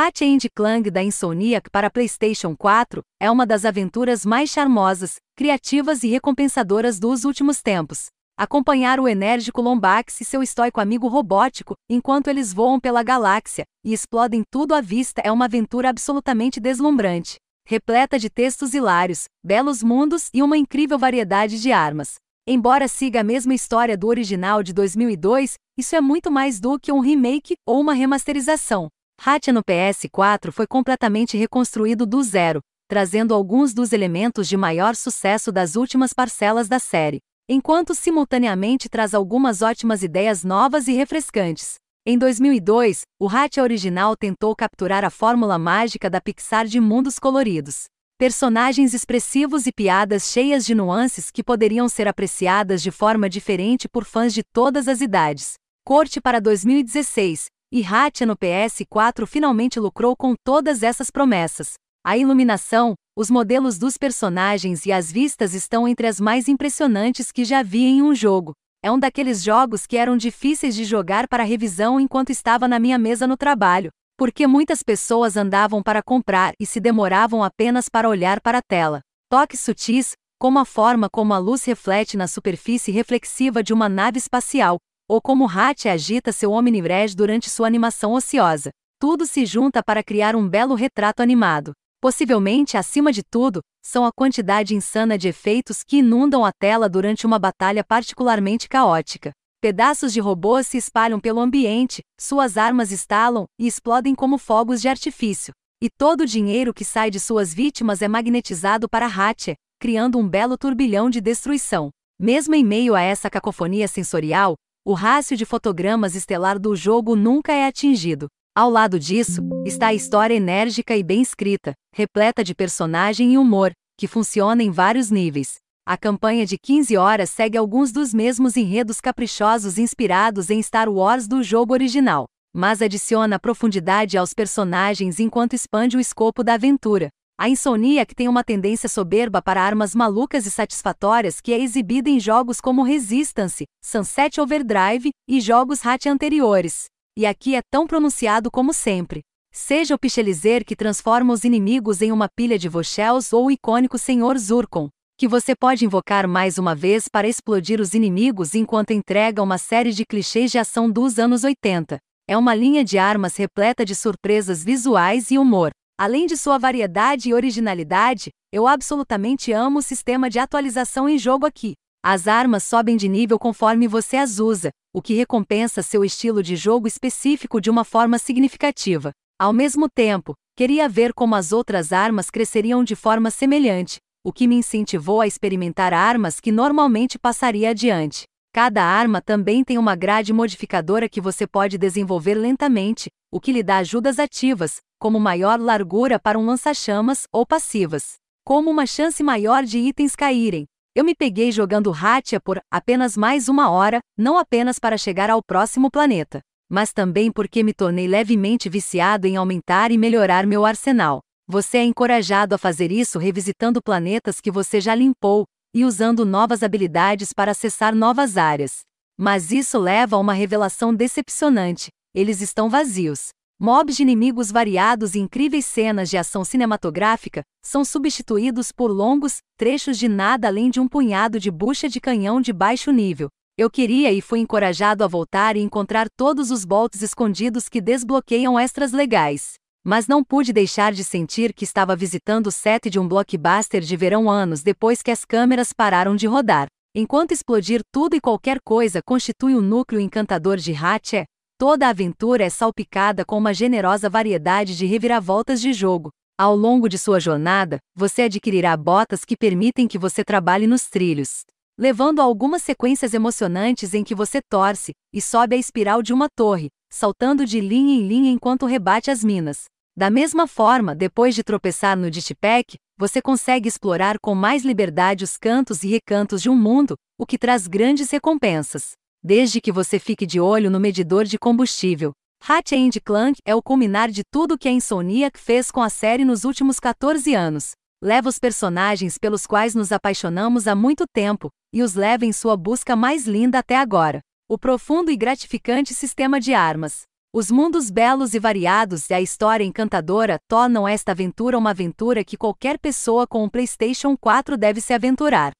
Ratchet Clank da Insomniac para PlayStation 4 é uma das aventuras mais charmosas, criativas e recompensadoras dos últimos tempos. Acompanhar o enérgico Lombax e seu estoico amigo robótico enquanto eles voam pela galáxia e explodem tudo à vista é uma aventura absolutamente deslumbrante, repleta de textos hilários, belos mundos e uma incrível variedade de armas. Embora siga a mesma história do original de 2002, isso é muito mais do que um remake ou uma remasterização. Hatya no PS4 foi completamente reconstruído do zero, trazendo alguns dos elementos de maior sucesso das últimas parcelas da série, enquanto simultaneamente traz algumas ótimas ideias novas e refrescantes. Em 2002, o Hatya original tentou capturar a fórmula mágica da Pixar de mundos coloridos. Personagens expressivos e piadas cheias de nuances que poderiam ser apreciadas de forma diferente por fãs de todas as idades. Corte para 2016, e Hatya no PS4 finalmente lucrou com todas essas promessas. A iluminação, os modelos dos personagens e as vistas estão entre as mais impressionantes que já vi em um jogo. É um daqueles jogos que eram difíceis de jogar para revisão enquanto estava na minha mesa no trabalho, porque muitas pessoas andavam para comprar e se demoravam apenas para olhar para a tela. Toques sutis, como a forma como a luz reflete na superfície reflexiva de uma nave espacial, ou como Hatch agita seu Omnibrege durante sua animação ociosa. Tudo se junta para criar um belo retrato animado. Possivelmente, acima de tudo, são a quantidade insana de efeitos que inundam a tela durante uma batalha particularmente caótica. Pedaços de robôs se espalham pelo ambiente, suas armas estalam e explodem como fogos de artifício. E todo o dinheiro que sai de suas vítimas é magnetizado para Hatcher, criando um belo turbilhão de destruição. Mesmo em meio a essa cacofonia sensorial, o rácio de fotogramas estelar do jogo nunca é atingido. Ao lado disso, está a história enérgica e bem escrita, repleta de personagem e humor, que funciona em vários níveis. A campanha de 15 horas segue alguns dos mesmos enredos caprichosos inspirados em Star Wars do jogo original, mas adiciona profundidade aos personagens enquanto expande o escopo da aventura. A Insomniac tem uma tendência soberba para armas malucas e satisfatórias que é exibida em jogos como Resistance, Sunset Overdrive e jogos Hatch anteriores. E aqui é tão pronunciado como sempre. Seja o Pichelizer que transforma os inimigos em uma pilha de Voshels ou o icônico Senhor Zurkon, que você pode invocar mais uma vez para explodir os inimigos enquanto entrega uma série de clichês de ação dos anos 80. É uma linha de armas repleta de surpresas visuais e humor. Além de sua variedade e originalidade, eu absolutamente amo o sistema de atualização em jogo aqui. As armas sobem de nível conforme você as usa, o que recompensa seu estilo de jogo específico de uma forma significativa. Ao mesmo tempo, queria ver como as outras armas cresceriam de forma semelhante, o que me incentivou a experimentar armas que normalmente passaria adiante. Cada arma também tem uma grade modificadora que você pode desenvolver lentamente, o que lhe dá ajudas ativas, como maior largura para um lança-chamas ou passivas, como uma chance maior de itens caírem. Eu me peguei jogando Hatia por apenas mais uma hora, não apenas para chegar ao próximo planeta, mas também porque me tornei levemente viciado em aumentar e melhorar meu arsenal. Você é encorajado a fazer isso revisitando planetas que você já limpou e usando novas habilidades para acessar novas áreas. Mas isso leva a uma revelação decepcionante: eles estão vazios. Mobs de inimigos variados e incríveis cenas de ação cinematográfica são substituídos por longos trechos de nada além de um punhado de bucha de canhão de baixo nível. Eu queria e fui encorajado a voltar e encontrar todos os bolts escondidos que desbloqueiam extras legais. Mas não pude deixar de sentir que estava visitando o set de um blockbuster de verão anos depois que as câmeras pararam de rodar. Enquanto explodir tudo e qualquer coisa constitui o um núcleo encantador de Hatch, Toda a aventura é salpicada com uma generosa variedade de reviravoltas de jogo. Ao longo de sua jornada, você adquirirá botas que permitem que você trabalhe nos trilhos, levando a algumas sequências emocionantes em que você torce e sobe a espiral de uma torre, saltando de linha em linha enquanto rebate as minas. Da mesma forma, depois de tropeçar no ditpack, você consegue explorar com mais liberdade os cantos e recantos de um mundo, o que traz grandes recompensas desde que você fique de olho no medidor de combustível. Ratchet Clank é o culminar de tudo que a Insomniac fez com a série nos últimos 14 anos. Leva os personagens pelos quais nos apaixonamos há muito tempo, e os leva em sua busca mais linda até agora. O profundo e gratificante sistema de armas. Os mundos belos e variados e a história encantadora tornam esta aventura uma aventura que qualquer pessoa com um PlayStation 4 deve se aventurar.